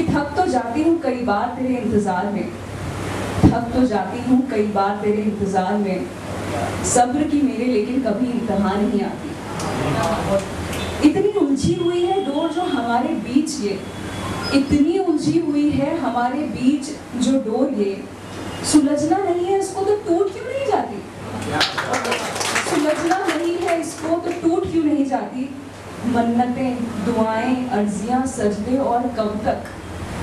कि थक तो जाती हूँ कई बार तेरे इंतज़ार में। थक तो जाती हूँ कई बार तेरे इंतज़ार में। सब्र की मेरे लेकिन कभी इंतहा नहीं आती। इतनी उलझी हुई है डोर जो हमारे बीच ये। इतनी उलझी हुई है हमारे बीच जो डोर ये। सुलझना नहीं है इसको तो टूट क्यों नहीं जाती? सुलझना नहीं है इसको तो टूट क्यों नहीं जाती? मन्नतें, दुआएँ, अर्जियाँ, सजदे और कब तक।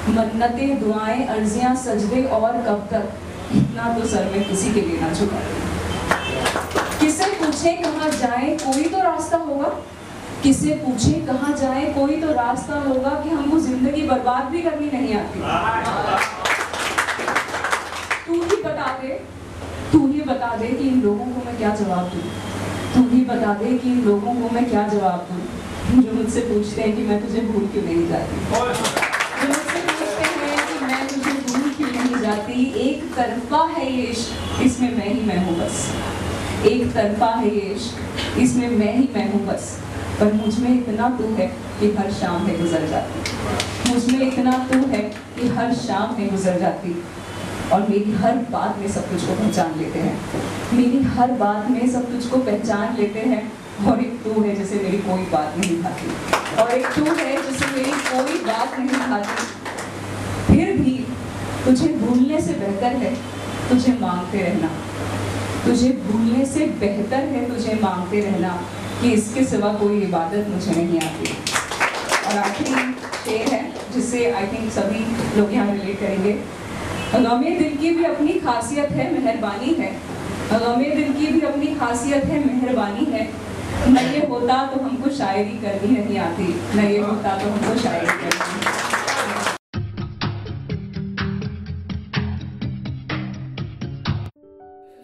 मन्नतें, दुआएँ, अर्जियाँ, सजदे और कब तक? इतना तो सर, में किसी के लिए ना झुका किसे पूछे कहाँ जाए? कोई तो रास्ता होगा। किसे पूछे कहाँ जाए? कोई तो रास्ता होगा कि हमको ज़िंदगी बर्बाद भी करनी नहीं आती। तू ही बता दे, तू ही बता दे कि इन लोगों को मैं क्या जवाब दूँ? तू ही बता दे कि इन लोगों को मैं क्या जवाब दूँ? जो मुझसे पूछते हैं कि मैं तुझे भूल क्यों नहीं जाती। जाती, एक तरफा है ये इश्क इसमें मैं ही मैं हूँ बस। एक तरफा है ये इश्क इसमें मैं ही मैं हूँ बस। पर मुझमें इतना तू है कि हर शाम है गुजर जाती। मुझमें इतना तू है कि हर शाम है गुजर जाती। और मेरी हर बात में सब तुझको पहचान लेते हैं। मेरी हर बात में सब कुछ को पहचान लेते हैं। और एक तू है जिसे मेरी कोई बात नहीं खाती और एक तू है जिसे मेरी कोई बात नहीं खाती तुझे भूलने से बेहतर है, तुझे मांगते रहना। तुझे भूलने से बेहतर है, तुझे मांगते रहना कि इसके सिवा कोई इबादत मुझे नहीं आती। और आखिरी शेर है जिससे आई थिंक सभी लोग यहाँ रिलेट करेंगे। गमे दिल की भी अपनी खासियत है, मेहरबानी है। गमे दिल की भी अपनी खासियत है, मेहरबानी है। न ये होता तो हमको शायरी करनी नहीं आती, न ये होता तो हमको शायरी करनी